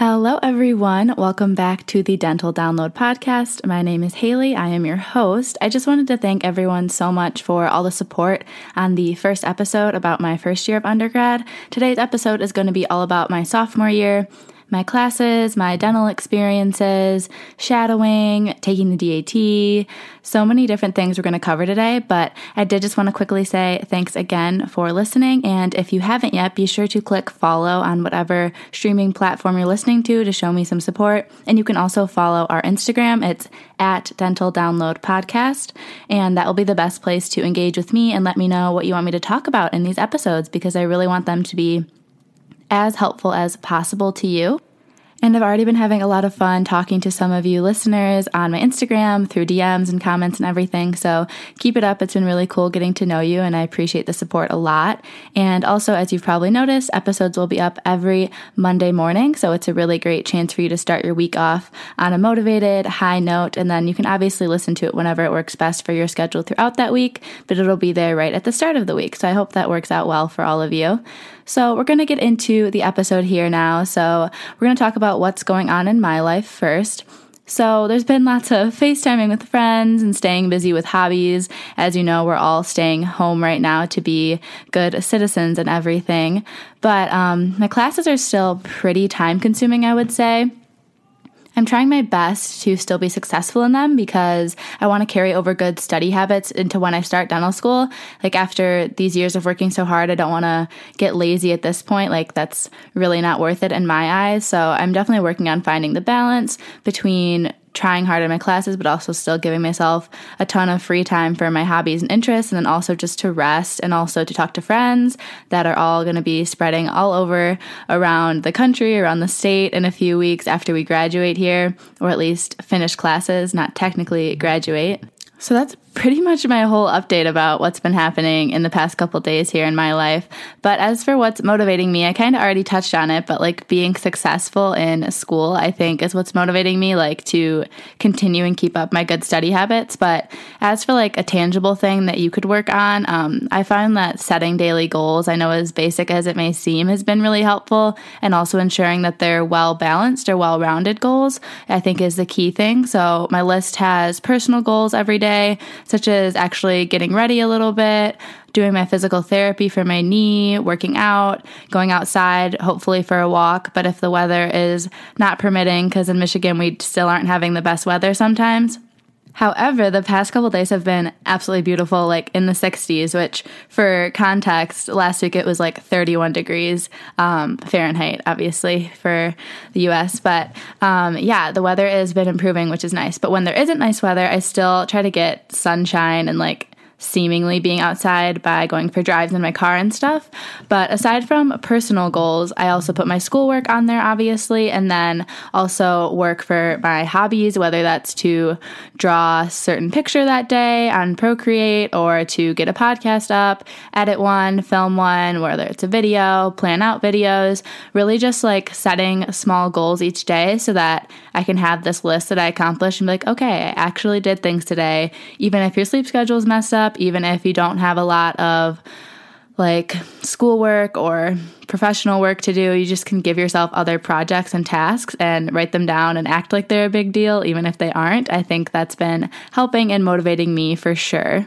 Hello, everyone. Welcome back to the Dental Download Podcast. My name is Haley. I am your host. I just wanted to thank everyone so much for all the support on the first episode about my first year of undergrad. Today's episode is going to be all about my sophomore year my classes, my dental experiences, shadowing, taking the DAT, so many different things we're going to cover today. But I did just want to quickly say thanks again for listening. And if you haven't yet, be sure to click follow on whatever streaming platform you're listening to to show me some support. And you can also follow our Instagram. It's at Dental Download Podcast. And that will be the best place to engage with me and let me know what you want me to talk about in these episodes because I really want them to be as helpful as possible to you. And I've already been having a lot of fun talking to some of you listeners on my Instagram through DMs and comments and everything. So keep it up. It's been really cool getting to know you, and I appreciate the support a lot. And also, as you've probably noticed, episodes will be up every Monday morning. So it's a really great chance for you to start your week off on a motivated, high note. And then you can obviously listen to it whenever it works best for your schedule throughout that week, but it'll be there right at the start of the week. So I hope that works out well for all of you. So, we're going to get into the episode here now. So, we're going to talk about what's going on in my life first. So, there's been lots of FaceTiming with friends and staying busy with hobbies. As you know, we're all staying home right now to be good citizens and everything. But um, my classes are still pretty time consuming, I would say. I'm trying my best to still be successful in them because I want to carry over good study habits into when I start dental school. Like after these years of working so hard, I don't want to get lazy at this point. Like that's really not worth it in my eyes. So I'm definitely working on finding the balance between trying hard in my classes, but also still giving myself a ton of free time for my hobbies and interests, and then also just to rest and also to talk to friends that are all going to be spreading all over around the country, around the state in a few weeks after we graduate here, or at least finish classes, not technically graduate. So that's pretty much my whole update about what's been happening in the past couple days here in my life. But as for what's motivating me, I kind of already touched on it, but like being successful in school, I think is what's motivating me, like to continue and keep up my good study habits. But as for like a tangible thing that you could work on, um, I find that setting daily goals, I know as basic as it may seem, has been really helpful. And also ensuring that they're well balanced or well rounded goals, I think is the key thing. So my list has personal goals every day such as actually getting ready a little bit, doing my physical therapy for my knee, working out, going outside, hopefully for a walk. But if the weather is not permitting, because in Michigan we still aren't having the best weather sometimes, However, the past couple days have been absolutely beautiful, like in the 60s, which for context, last week it was like 31 degrees um, Fahrenheit, obviously, for the US. But um, yeah, the weather has been improving, which is nice. But when there isn't nice weather, I still try to get sunshine and like seemingly being outside by going for drives in my car and stuff. But aside from personal goals, I also put my schoolwork on there, obviously, and then also work for my hobbies, whether that's to draw a certain picture that day on Procreate or to get a podcast up, edit one, film one, whether it's a video, plan out videos, really just like setting small goals each day so that I can have this list that I accomplish and be like, okay, I actually did things today. Even if your sleep schedule is messed up, even if you don't have a lot of like schoolwork or professional work to do, you just can give yourself other projects and tasks and write them down and act like they're a big deal, even if they aren't. I think that's been helping and motivating me for sure.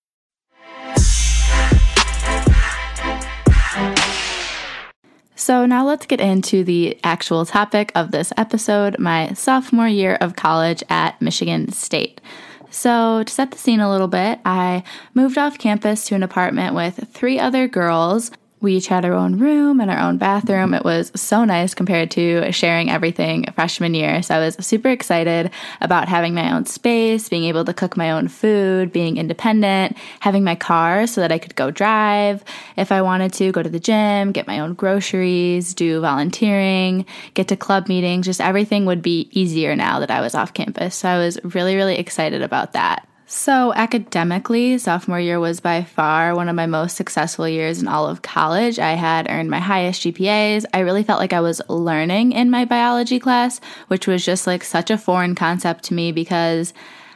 So, now let's get into the actual topic of this episode my sophomore year of college at Michigan State. So, to set the scene a little bit, I moved off campus to an apartment with three other girls. We each had our own room and our own bathroom. It was so nice compared to sharing everything freshman year. So I was super excited about having my own space, being able to cook my own food, being independent, having my car so that I could go drive if I wanted to, go to the gym, get my own groceries, do volunteering, get to club meetings. Just everything would be easier now that I was off campus. So I was really, really excited about that. So, academically, sophomore year was by far one of my most successful years in all of college. I had earned my highest GPAs. I really felt like I was learning in my biology class, which was just like such a foreign concept to me because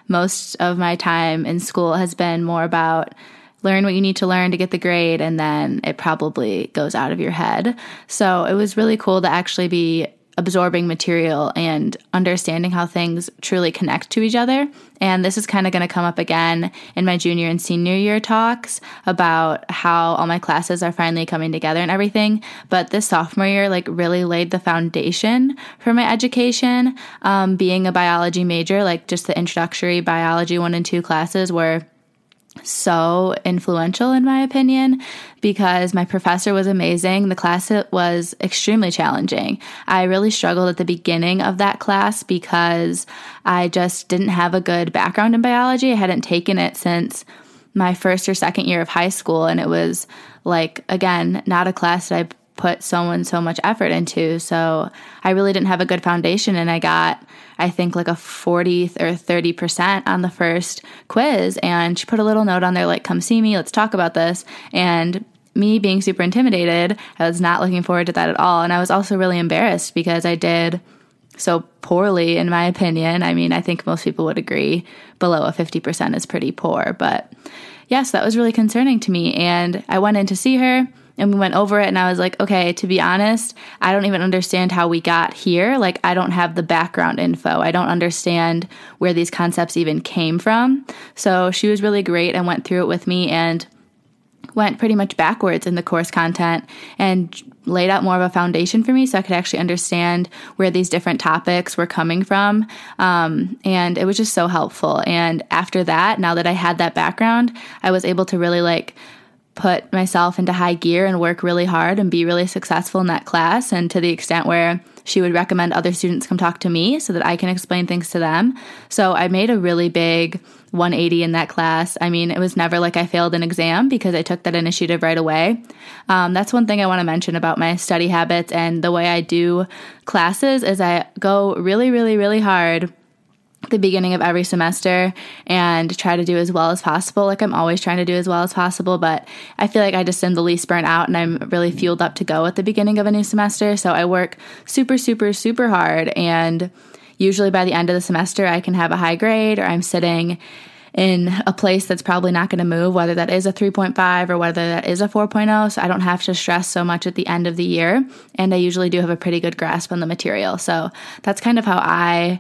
most of my time in school has been more about learn what you need to learn to get the grade and then it probably goes out of your head. So, it was really cool to actually be absorbing material and understanding how things truly connect to each other. And this is kind of going to come up again in my junior and senior year talks about how all my classes are finally coming together and everything. But this sophomore year, like, really laid the foundation for my education. Um, being a biology major, like, just the introductory biology one and two classes were so influential in my opinion because my professor was amazing. The class was extremely challenging. I really struggled at the beginning of that class because I just didn't have a good background in biology. I hadn't taken it since my first or second year of high school and it was like again, not a class that I put someone so much effort into. So I really didn't have a good foundation and I got I think like a 40 or 30% on the first quiz. And she put a little note on there like come see me, let's talk about this. And me being super intimidated, I was not looking forward to that at all. And I was also really embarrassed because I did so poorly in my opinion. I mean, I think most people would agree below a 50% is pretty poor, but yes, that was really concerning to me. And I went in to see her and we went over it and I was like, okay, to be honest, I don't even understand how we got here. Like I don't have the background info. I don't understand where these concepts even came from. So she was really great and went through it with me and went pretty much backwards in the course content and laid out more of a foundation for me so I could actually understand where these different topics were coming from. Um, and it was just so helpful. And after that, now that I had that background, I was able to really like put myself into high gear and work really hard and be really successful in that class and to the extent where she would recommend other students come talk to me so that I can explain things to them. So I made a really big 180 in that class. I mean, it was never like I failed an exam because I took that initiative right away. Um, that's one thing I want to mention about my study habits and the way I do classes is I go really, really, really hard the beginning of every semester and try to do as well as possible. Like I'm always trying to do as well as possible, but I feel like I just am the least burnt out and I'm really fueled up to go at the beginning of a new semester. So I work super, super, super hard. And usually by the end of the semester, I can have a high grade or I'm sitting in a place that's probably not going to move, whether that is a 3.5 or whether that is a 4.0. So I don't have to stress so much at the end of the year. And I usually do have a pretty good grasp on the material. So that's kind of how I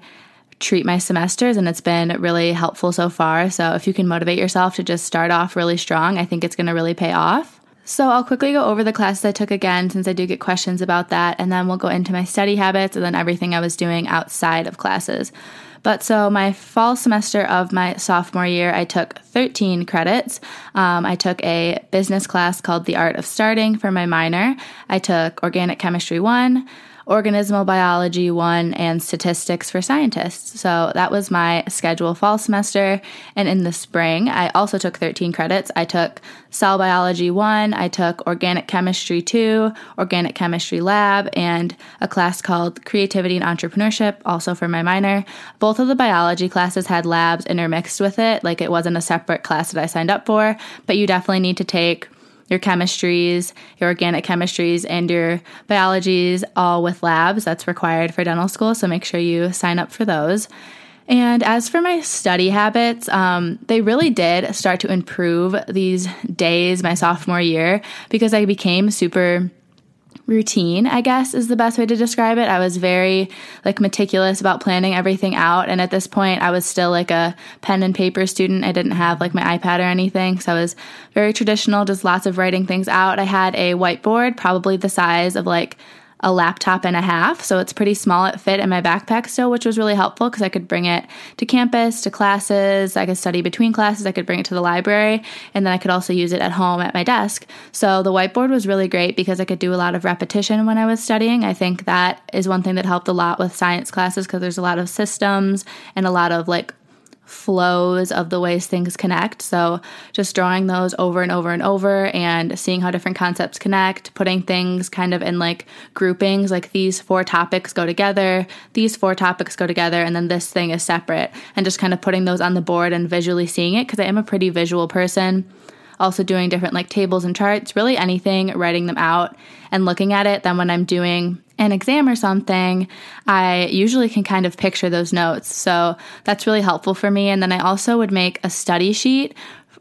treat my semesters and it's been really helpful so far. So if you can motivate yourself to just start off really strong, I think it's going to really pay off. So I'll quickly go over the classes I took again since I do get questions about that and then we'll go into my study habits and then everything I was doing outside of classes. But so my fall semester of my sophomore year, I took 13 credits. Um, I took a business class called The Art of Starting for my minor. I took Organic Chemistry 1, organismal biology one, and statistics for scientists. So that was my schedule fall semester. And in the spring, I also took 13 credits. I took cell biology one, I took organic chemistry two, organic chemistry lab, and a class called creativity and entrepreneurship, also for my minor. Both of the biology classes had labs intermixed with it, like it wasn't a separate class that I signed up for, but you definitely need to take your chemistries, your organic chemistries, and your biologies all with labs. That's required for dental school, so make sure you sign up for those. And as for my study habits, um, they really did start to improve these days my sophomore year because I became super routine, I guess is the best way to describe it. I was very like meticulous about planning everything out and at this point I was still like a pen and paper student. I didn't have like my iPad or anything, so I was very traditional, just lots of writing things out. I had a whiteboard probably the size of like a laptop and a half. So it's pretty small. It fit in my backpack still, which was really helpful because I could bring it to campus, to classes. I could study between classes. I could bring it to the library. And then I could also use it at home at my desk. So the whiteboard was really great because I could do a lot of repetition when I was studying. I think that is one thing that helped a lot with science classes because there's a lot of systems and a lot of like flows of the ways things connect. So, just drawing those over and over and over and seeing how different concepts connect, putting things kind of in like groupings, like these four topics go together, these four topics go together, and then this thing is separate, and just kind of putting those on the board and visually seeing it because I am a pretty visual person also doing different like tables and charts, really anything, writing them out and looking at it. Then when I'm doing an exam or something, I usually can kind of picture those notes. So that's really helpful for me. And then I also would make a study sheet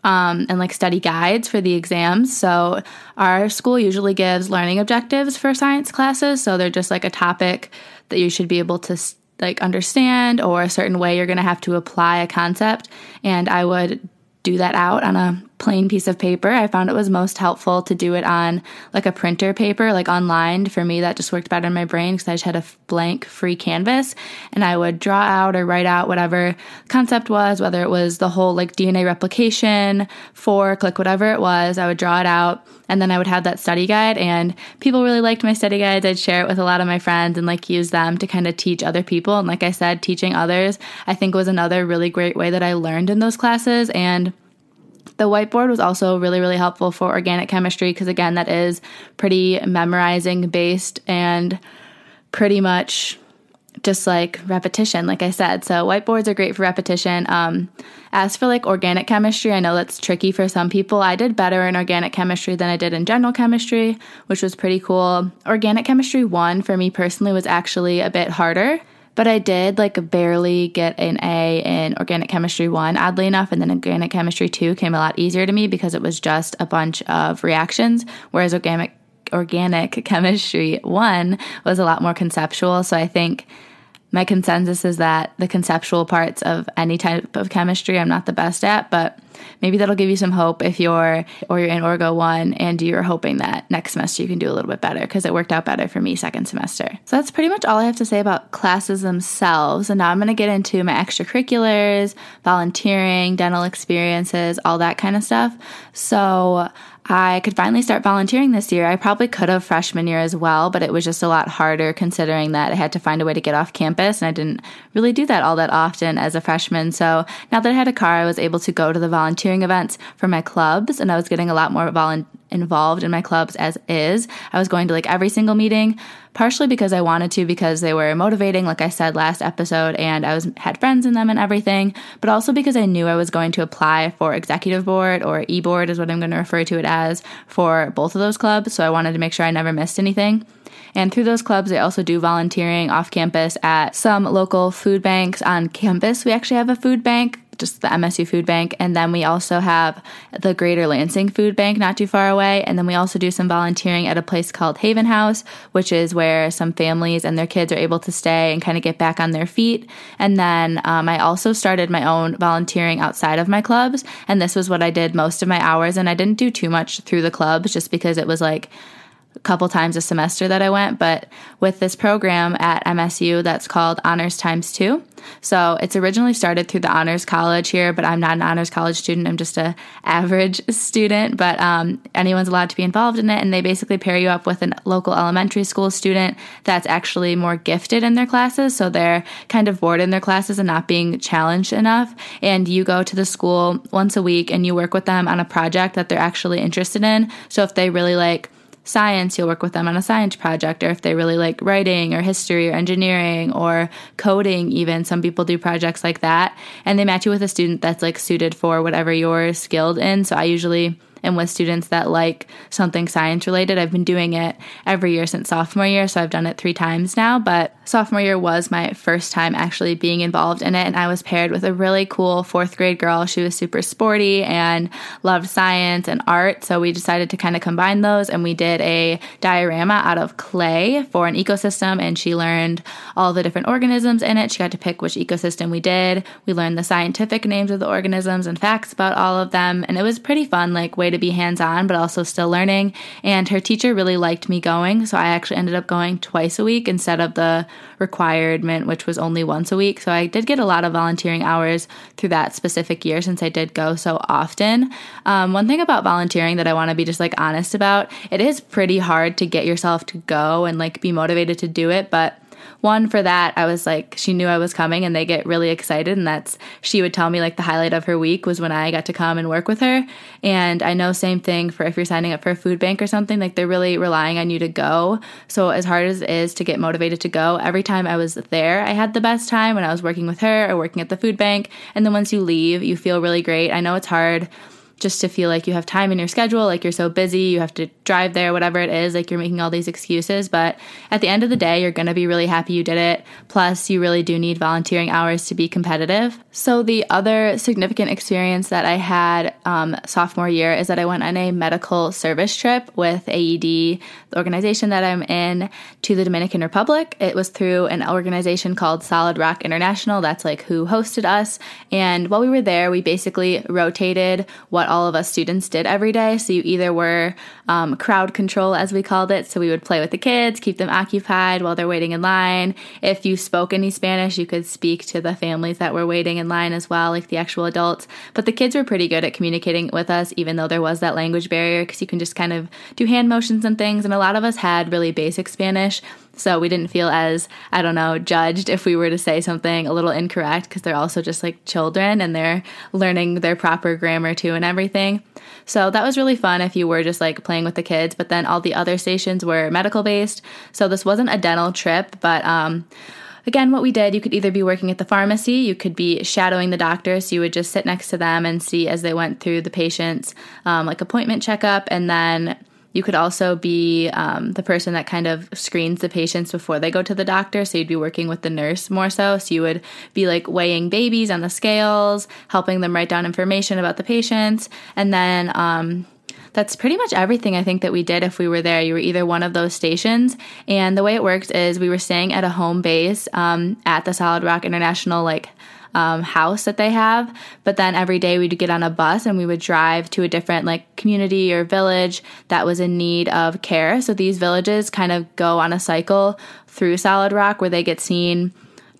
um, and like study guides for the exams. So our school usually gives learning objectives for science classes. So they're just like a topic that you should be able to like understand or a certain way you're going to have to apply a concept. And I would do that out on a plain piece of paper. I found it was most helpful to do it on like a printer paper, like online. For me, that just worked better in my brain because I just had a blank free canvas and I would draw out or write out whatever concept was, whether it was the whole like DNA replication, fork, like whatever it was, I would draw it out and then I would have that study guide and people really liked my study guides. I'd share it with a lot of my friends and like use them to kind of teach other people. And like I said, teaching others, I think was another really great way that I learned in those classes and the whiteboard was also really, really helpful for organic chemistry because, again, that is pretty memorizing based and pretty much just like repetition, like I said. So, whiteboards are great for repetition. Um, as for like organic chemistry, I know that's tricky for some people. I did better in organic chemistry than I did in general chemistry, which was pretty cool. Organic chemistry one for me personally was actually a bit harder but I did like barely get an A in organic chemistry one, oddly enough. And then organic chemistry two came a lot easier to me because it was just a bunch of reactions, whereas organic organic chemistry one was a lot more conceptual. So I think my consensus is that the conceptual parts of any type of chemistry I'm not the best at, but maybe that'll give you some hope if you're or you're in Orgo 1 and you're hoping that next semester you can do a little bit better because it worked out better for me second semester. So that's pretty much all I have to say about classes themselves. And now I'm going to get into my extracurriculars, volunteering, dental experiences, all that kind of stuff. So I could finally start volunteering this year. I probably could have freshman year as well, but it was just a lot harder considering that I had to find a way to get off campus and I didn't really do that all that often as a freshman. So now that I had a car, I was able to go to the volunteering events for my clubs and I was getting a lot more volunteer involved in my clubs as is. I was going to like every single meeting, partially because I wanted to because they were motivating like I said last episode and I was had friends in them and everything, but also because I knew I was going to apply for executive board or e-board is what I'm going to refer to it as for both of those clubs, so I wanted to make sure I never missed anything. And through those clubs, I also do volunteering off campus at some local food banks on campus. We actually have a food bank just the MSU Food Bank. And then we also have the Greater Lansing Food Bank not too far away. And then we also do some volunteering at a place called Haven House, which is where some families and their kids are able to stay and kind of get back on their feet. And then um, I also started my own volunteering outside of my clubs. And this was what I did most of my hours. And I didn't do too much through the clubs just because it was like, a couple times a semester that I went, but with this program at MSU that's called Honors Times Two. So it's originally started through the Honors College here, but I'm not an Honors College student. I'm just a average student, but um, anyone's allowed to be involved in it. And they basically pair you up with a local elementary school student that's actually more gifted in their classes. So they're kind of bored in their classes and not being challenged enough. And you go to the school once a week and you work with them on a project that they're actually interested in. So if they really like science, you'll work with them on a science project, or if they really like writing or history or engineering or coding, even some people do projects like that. And they match you with a student that's like suited for whatever you're skilled in. So I usually and with students that like something science related. I've been doing it every year since sophomore year, so I've done it three times now. But sophomore year was my first time actually being involved in it, and I was paired with a really cool fourth grade girl. She was super sporty and loved science and art, so we decided to kind of combine those, and we did a diorama out of clay for an ecosystem, and she learned all the different organisms in it. She got to pick which ecosystem we did. We learned the scientific names of the organisms and facts about all of them, and it was pretty fun, like way to be hands on, but also still learning. And her teacher really liked me going. So I actually ended up going twice a week instead of the requirement, which was only once a week. So I did get a lot of volunteering hours through that specific year since I did go so often. Um, one thing about volunteering that I want to be just like honest about it is pretty hard to get yourself to go and like be motivated to do it. But one for that i was like she knew i was coming and they get really excited and that's she would tell me like the highlight of her week was when i got to come and work with her. And i know same thing for if you're signing up for a food bank or something like they're really relying on you to go. So as hard as it is to get motivated to go every time i was there i had the best time when i was working with her or working at the food bank. And then once you leave you feel really great. I know it's hard just to feel like you have time in your schedule, like you're so busy, you have to drive there, whatever it is, like you're making all these excuses. But at the end of the day, you're going to be really happy you did it. Plus, you really do need volunteering hours to be competitive. So, the other significant experience that I had um, sophomore year is that I went on a medical service trip with AED, the organization that I'm in, to the Dominican Republic. It was through an organization called Solid Rock International. That's like who hosted us. And while we were there, we basically rotated what what all of us students did every day. So you either were um, crowd control, as we called it. So we would play with the kids, keep them occupied while they're waiting in line. If you spoke any Spanish, you could speak to the families that were waiting in line as well, like the actual adults. But the kids were pretty good at communicating with us, even though there was that language barrier, because you can just kind of do hand motions and things. And a lot of us had really basic Spanish. So we didn't feel as, I don't know, judged if we were to say something a little incorrect because they're also just like children and they're learning their proper grammar too and everything. So that was really fun if you were just like playing with the kids. But then all the other stations were medical based. So this wasn't a dental trip, but um, again, what we did, you could either be working at the pharmacy, you could be shadowing the doctor. So you would just sit next to them and see as they went through the patient's um, like appointment checkup. And then you could also be um, the person that kind of screens the patients before they go to the doctor. So you'd be working with the nurse more so. So you would be like weighing babies on the scales, helping them write down information about the patients. And then, um, that's pretty much everything I think that we did if we were there. You were either one of those stations. And the way it worked is we were staying at a home base um, at the Solid Rock International, like um, house that they have. But then every day we'd get on a bus and we would drive to a different like community or village that was in need of care. So these villages kind of go on a cycle through Solid Rock where they get seen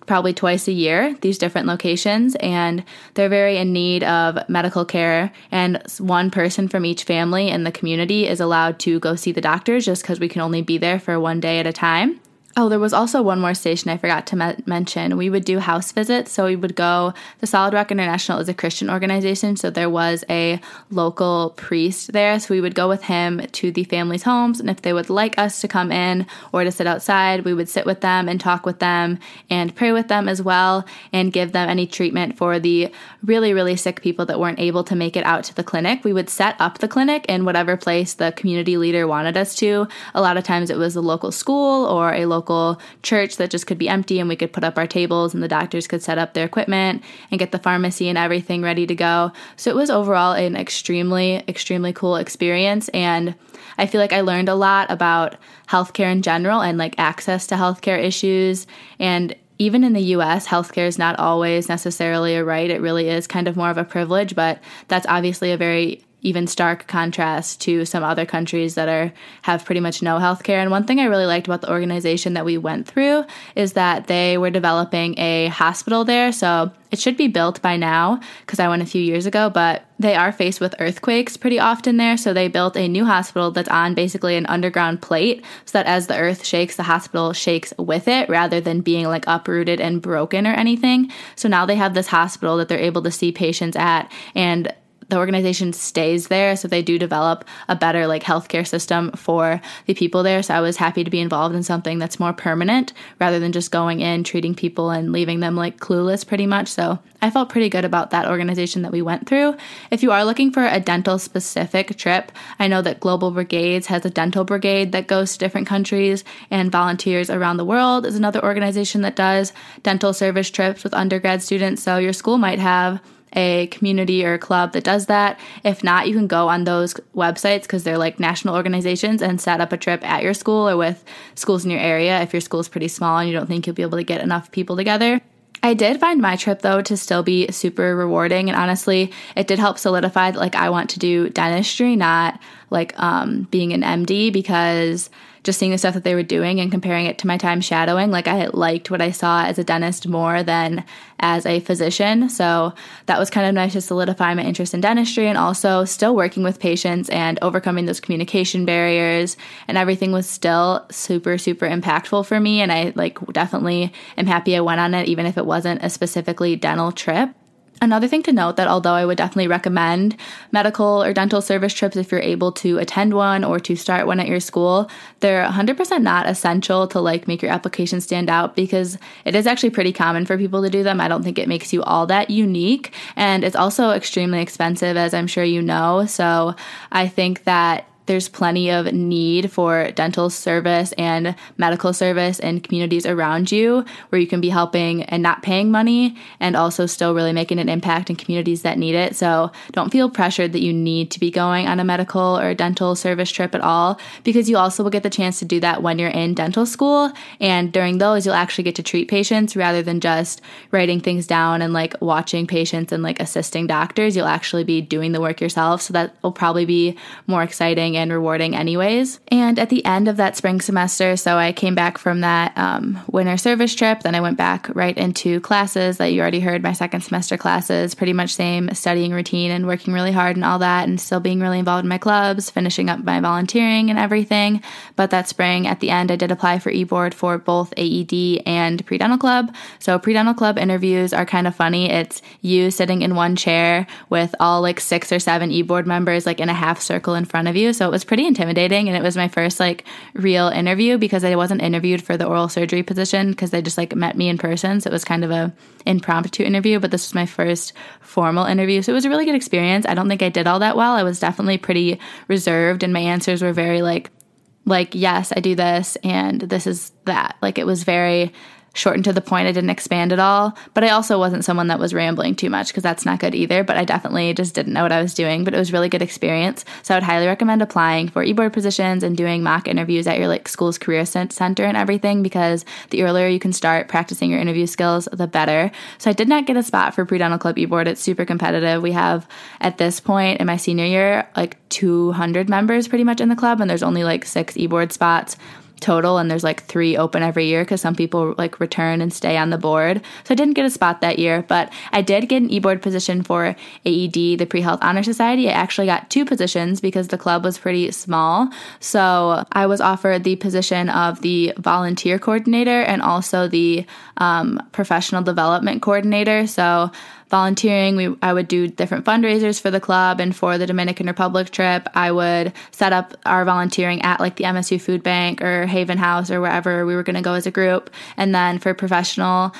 probably twice a year, these different locations, and they're very in need of medical care. And one person from each family in the community is allowed to go see the doctors just because we can only be there for one day at a time. Oh, there was also one more station I forgot to me- mention. We would do house visits. So we would go, the Solid Rock International is a Christian organization. So there was a local priest there. So we would go with him to the families' homes. And if they would like us to come in or to sit outside, we would sit with them and talk with them and pray with them as well and give them any treatment for the really, really sick people that weren't able to make it out to the clinic. We would set up the clinic in whatever place the community leader wanted us to. A lot of times it was a local school or a local local church that just could be empty and we could put up our tables and the doctors could set up their equipment and get the pharmacy and everything ready to go. So it was overall an extremely, extremely cool experience. And I feel like I learned a lot about healthcare in general and like access to healthcare issues. And even in the US, healthcare is not always necessarily a right. It really is kind of more of a privilege, but that's obviously a very even stark contrast to some other countries that are have pretty much no healthcare. And one thing I really liked about the organization that we went through is that they were developing a hospital there. So it should be built by now because I went a few years ago, but they are faced with earthquakes pretty often there. So they built a new hospital that's on basically an underground plate so that as the earth shakes, the hospital shakes with it rather than being like uprooted and broken or anything. So now they have this hospital that they're able to see patients at and the organization stays there so they do develop a better like healthcare system for the people there. So i was happy to be involved in something that's more permanent rather than just going in treating people and leaving them like clueless pretty much. So i felt pretty good about that organization that we went through. If you are looking for a dental specific trip i know that global brigades has a dental brigade that goes to different countries and volunteers around the world is another organization that does dental service trips with undergrad students. So your school might have a community or a club that does that. If not, you can go on those websites because they're like national organizations and set up a trip at your school or with schools in your area if your school is pretty small and you don't think you'll be able to get enough people together. I did find my trip though to still be super rewarding and honestly, it did help solidify that like I want to do dentistry, not like um being an MD because just seeing the stuff that they were doing and comparing it to my time shadowing, like I liked what I saw as a dentist more than as a physician. So that was kind of nice to solidify my interest in dentistry and also still working with patients and overcoming those communication barriers and everything was still super, super impactful for me. And I like definitely am happy I went on it, even if it wasn't a specifically dental trip. Another thing to note that although I would definitely recommend medical or dental service trips if you're able to attend one or to start one at your school, they're 100% not essential to like make your application stand out because it is actually pretty common for people to do them. I don't think it makes you all that unique and it's also extremely expensive as I'm sure you know. So I think that there's plenty of need for dental service and medical service in communities around you where you can be helping and not paying money and also still really making an impact in communities that need it. So don't feel pressured that you need to be going on a medical or dental service trip at all because you also will get the chance to do that when you're in dental school. And during those, you'll actually get to treat patients rather than just writing things down and like watching patients and like assisting doctors. You'll actually be doing the work yourself. So that will probably be more exciting and rewarding, anyways. And at the end of that spring semester, so I came back from that um, winter service trip, then I went back right into classes that you already heard my second semester classes, pretty much same studying routine and working really hard and all that, and still being really involved in my clubs, finishing up my volunteering and everything. But that spring, at the end, I did apply for eBoard for both AED and pre dental club. So pre dental club interviews are kind of funny. It's you sitting in one chair with all like six or seven eBoard members like in a half circle in front of you. So it was pretty intimidating and it was my first like real interview because I wasn't interviewed for the oral surgery position because they just like met me in person. So it was kind of a impromptu interview, but this was my first formal interview. So it was a really good experience. I don't think I did all that well. I was definitely pretty reserved and my answers were very like like yes, I do this and this is that. Like it was very short and to the point. I didn't expand at all. But I also wasn't someone that was rambling too much because that's not good either. But I definitely just didn't know what I was doing. But it was really good experience. So I would highly recommend applying for e-board positions and doing mock interviews at your like school's career center and everything because the earlier you can start practicing your interview skills, the better. So I did not get a spot for pre-dental club e-board. It's super competitive. We have at this point in my senior year like 200 members pretty much in the club and there's only like six e-board spots total and there's like three open every year because some people like return and stay on the board. So i didn't get a spot that year but i did get an e-board position for aed the pre-health honor society. I actually got two positions because the club was pretty small. So i was offered the position of the volunteer coordinator and also the um, professional development coordinator. So volunteering. We I would do different fundraisers for the club and for the Dominican Republic trip. I would set up our volunteering at like the MSU Food Bank or Haven House or wherever we were going to go as a group. And then for professional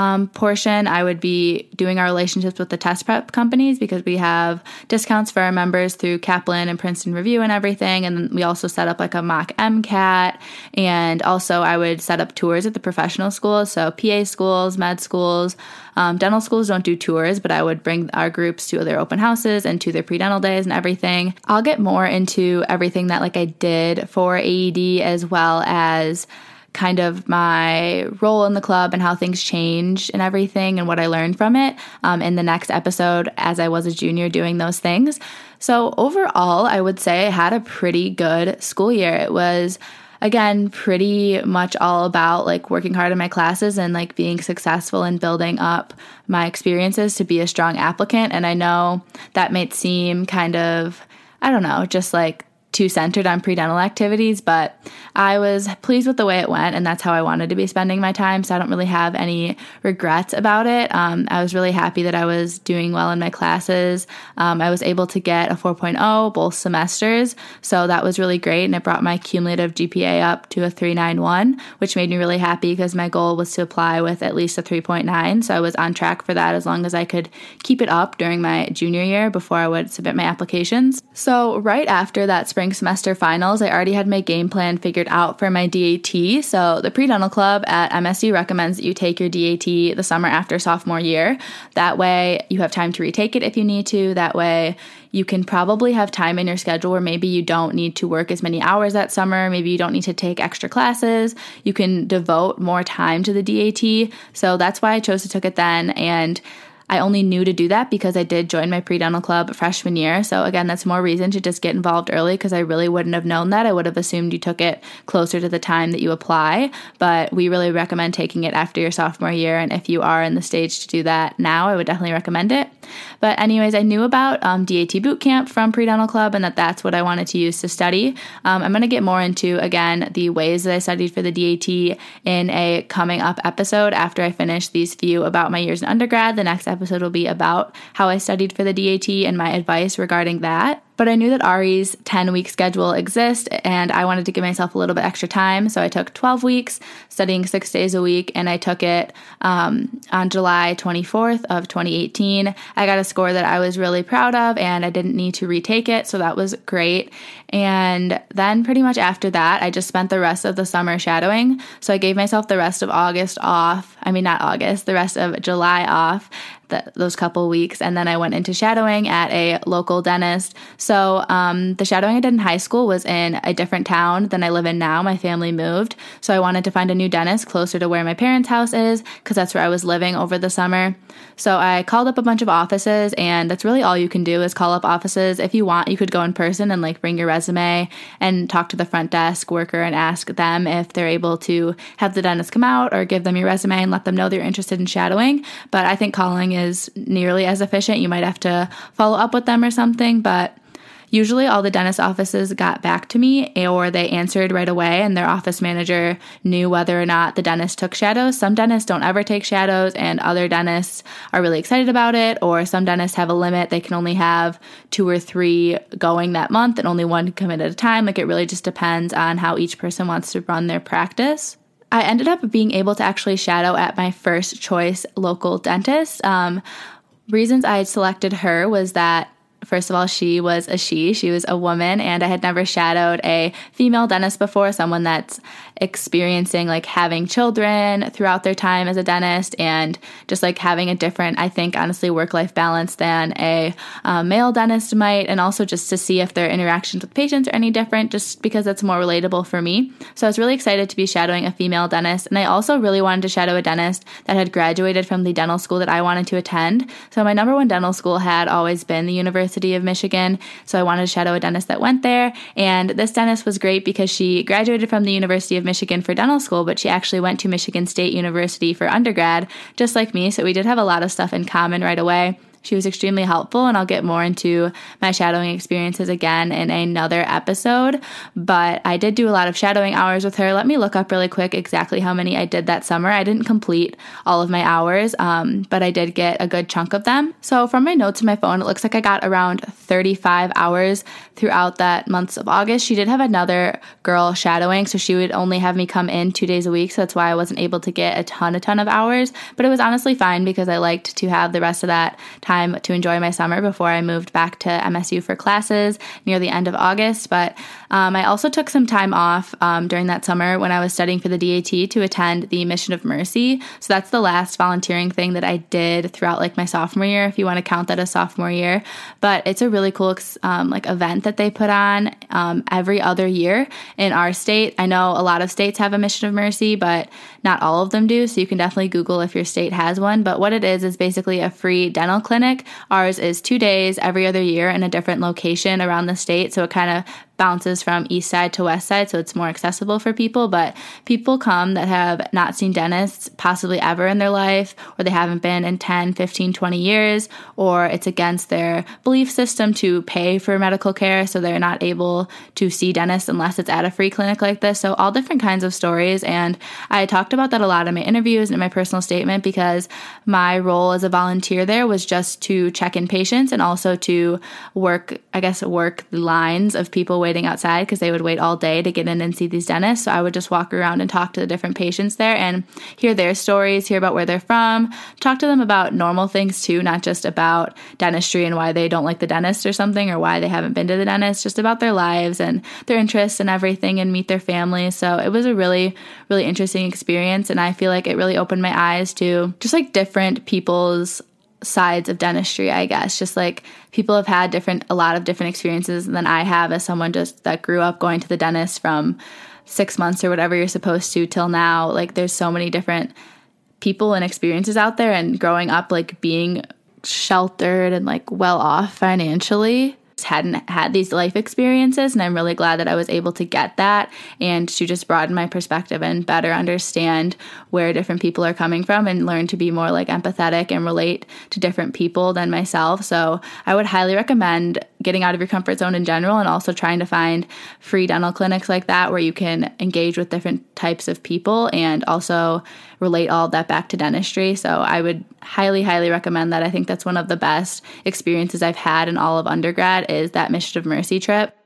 um, portion, I would be doing our relationships with the test prep companies because we have discounts for our members through Kaplan and Princeton Review and everything. And we also set up like a mock MCAT. And also, I would set up tours at the professional schools. So, PA schools, med schools, um, dental schools don't do tours, but I would bring our groups to their open houses and to their pre dental days and everything. I'll get more into everything that like I did for AED as well as kind of my role in the club and how things changed and everything and what I learned from it um, in the next episode as I was a junior doing those things. So, overall, I would say I had a pretty good school year. It was again pretty much all about like working hard in my classes and like being successful and building up my experiences to be a strong applicant and i know that might seem kind of i don't know just like too centered on pre-dental activities, but I was pleased with the way it went, and that's how I wanted to be spending my time. So I don't really have any regrets about it. Um, I was really happy that I was doing well in my classes. Um, I was able to get a 4.0 both semesters, so that was really great, and it brought my cumulative GPA up to a 391, which made me really happy because my goal was to apply with at least a 3.9. So I was on track for that as long as I could keep it up during my junior year before I would submit my applications. So right after that spring spring semester finals, I already had my game plan figured out for my DAT. So, the Pre Dental Club at MSU recommends that you take your DAT the summer after sophomore year. That way, you have time to retake it if you need to. That way, you can probably have time in your schedule where maybe you don't need to work as many hours that summer. Maybe you don't need to take extra classes. You can devote more time to the DAT. So that's why I chose to take it then. And I only knew to do that because I did join my pre dental club freshman year. So, again, that's more reason to just get involved early because I really wouldn't have known that. I would have assumed you took it closer to the time that you apply. But we really recommend taking it after your sophomore year. And if you are in the stage to do that now, I would definitely recommend it. But, anyways, I knew about um, DAT Bootcamp from Pre Dental Club and that that's what I wanted to use to study. Um, I'm going to get more into, again, the ways that I studied for the DAT in a coming up episode after I finish these few about my years in undergrad. The next episode will be about how I studied for the DAT and my advice regarding that. But I knew that Ari's 10 week schedule exists and I wanted to give myself a little bit extra time. So I took 12 weeks, studying six days a week, and I took it um, on July 24th of 2018. I got a score that I was really proud of and I didn't need to retake it. So that was great. And then pretty much after that, I just spent the rest of the summer shadowing. So I gave myself the rest of August off. I mean, not August, the rest of July off the, those couple weeks. And then I went into shadowing at a local dentist. So um, the shadowing I did in high school was in a different town than I live in now. My family moved. So I wanted to find a new dentist closer to where my parents' house is because that's where I was living over the summer. So I called up a bunch of offices, and that's really all you can do is call up offices. If you want, you could go in person and like bring your resume and talk to the front desk worker and ask them if they're able to have the dentist come out or give them your resume and let them know they're interested in shadowing. But I think calling is nearly as efficient. You might have to follow up with them or something, but Usually, all the dentist offices got back to me or they answered right away, and their office manager knew whether or not the dentist took shadows. Some dentists don't ever take shadows, and other dentists are really excited about it, or some dentists have a limit. They can only have two or three going that month, and only one can come in at a time. Like, it really just depends on how each person wants to run their practice. I ended up being able to actually shadow at my first choice local dentist. Um, reasons I selected her was that First of all, she was a she. She was a woman, and I had never shadowed a female dentist before, someone that's experiencing like having children throughout their time as a dentist and just like having a different, I think, honestly, work life balance than a uh, male dentist might. And also just to see if their interactions with patients are any different, just because it's more relatable for me. So I was really excited to be shadowing a female dentist. And I also really wanted to shadow a dentist that had graduated from the dental school that I wanted to attend. So my number one dental school had always been the University of Michigan. So I wanted to shadow a dentist that went there. And this dentist was great because she graduated from the University of Michigan for dental school, but she actually went to Michigan State University for undergrad, just like me. So we did have a lot of stuff in common right away. She was extremely helpful, and I'll get more into my shadowing experiences again in another episode. But I did do a lot of shadowing hours with her. Let me look up really quick exactly how many I did that summer. I didn't complete all of my hours, um, but I did get a good chunk of them. So from my notes in my phone, it looks like I got around 35 hours throughout that months of August. She did have another girl shadowing, so she would only have me come in two days a week. So that's why I wasn't able to get a ton, a ton of hours. But it was honestly fine because I liked to have the rest of that time time to enjoy my summer before I moved back to MSU for classes near the end of August. But um, I also took some time off um, during that summer when I was studying for the DAT to attend the Mission of Mercy. So that's the last volunteering thing that I did throughout like my sophomore year, if you want to count that as sophomore year. But it's a really cool um, like event that they put on um, every other year in our state. I know a lot of states have a Mission of Mercy, but not all of them do. So you can definitely Google if your state has one. But what it is is basically a free dental clinic clinic. Ours is two days every other year in a different location around the state. So it kind of bounces from east side to west side, so it's more accessible for people. But people come that have not seen dentists possibly ever in their life, or they haven't been in 10, 15, 20 years, or it's against their belief system to pay for medical care, so they're not able to see dentists unless it's at a free clinic like this. So, all different kinds of stories. And I talked about that a lot in my interviews and in my personal statement because my role as a volunteer there was just to check in patients and also to work, I guess, work the lines of people waiting waiting outside because they would wait all day to get in and see these dentists. So I would just walk around and talk to the different patients there and hear their stories, hear about where they're from, talk to them about normal things too, not just about dentistry and why they don't like the dentist or something or why they haven't been to the dentist, just about their lives and their interests and everything and meet their families. So it was a really, really interesting experience. And I feel like it really opened my eyes to just like different people's sides of dentistry, I guess. Just like people have had different, a lot of different experiences than I have as someone just that grew up going to the dentist from six months or whatever you're supposed to till now. Like there's so many different people and experiences out there and growing up like being sheltered and like well off financially hadn't had these life experiences and I'm really glad that I was able to get that and to just broaden my perspective and better understand where different people are coming from and learn to be more like empathetic and relate to different people than myself. So I would highly recommend getting out of your comfort zone in general and also trying to find free dental clinics like that where you can engage with different types of people and also relate all that back to dentistry. So I would highly, highly recommend that. I think that's one of the best experiences I've had in all of undergrad is that Mission of Mercy trip.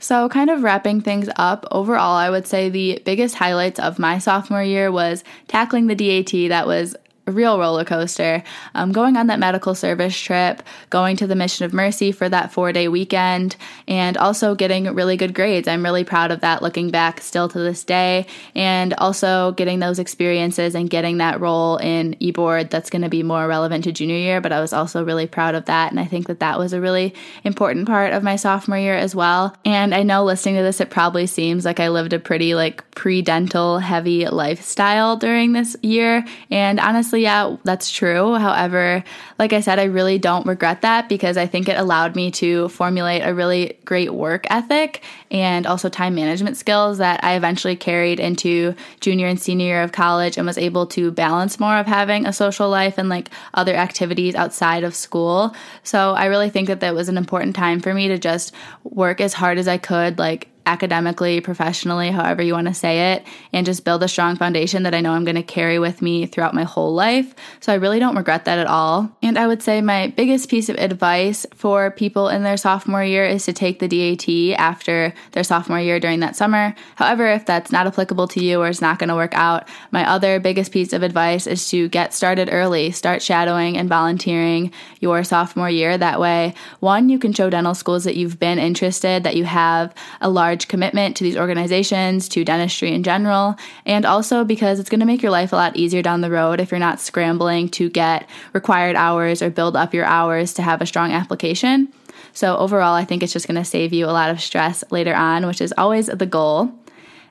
So, kind of wrapping things up, overall, I would say the biggest highlights of my sophomore year was tackling the DAT that was a real roller coaster. Um, going on that medical service trip, going to the Mission of Mercy for that four day weekend, and also getting really good grades. I'm really proud of that looking back still to this day. And also getting those experiences and getting that role in eBoard that's going to be more relevant to junior year. But I was also really proud of that. And I think that that was a really important part of my sophomore year as well. And I know listening to this, it probably seems like I lived a pretty like pre dental heavy lifestyle during this year. And honestly, honestly, yeah, that's true. However, like I said, I really don't regret that because I think it allowed me to formulate a really great work ethic and also time management skills that I eventually carried into junior and senior year of college and was able to balance more of having a social life and like other activities outside of school. So I really think that that was an important time for me to just work as hard as I could, like academically, professionally, however you want to say it, and just build a strong foundation that I know I'm going to carry with me throughout my whole life. So I really don't regret that at all. And I would say my biggest piece of advice for people in their sophomore year is to take the DAT after their sophomore year during that summer. However, if that's not applicable to you or it's not going to work out, my other biggest piece of advice is to get started early. Start shadowing and volunteering your sophomore year. That way, one, you can show dental schools that you've been interested, that you have a large large commitment to these organizations, to dentistry in general, and also because it's going to make your life a lot easier down the road if you're not scrambling to get required hours or build up your hours to have a strong application. So, overall, I think it's just going to save you a lot of stress later on, which is always the goal.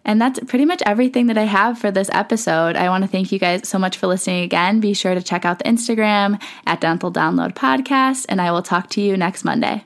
And that's pretty much everything that I have for this episode. I want to thank you guys so much for listening again. Be sure to check out the Instagram at Dental Download Podcast, and I will talk to you next Monday.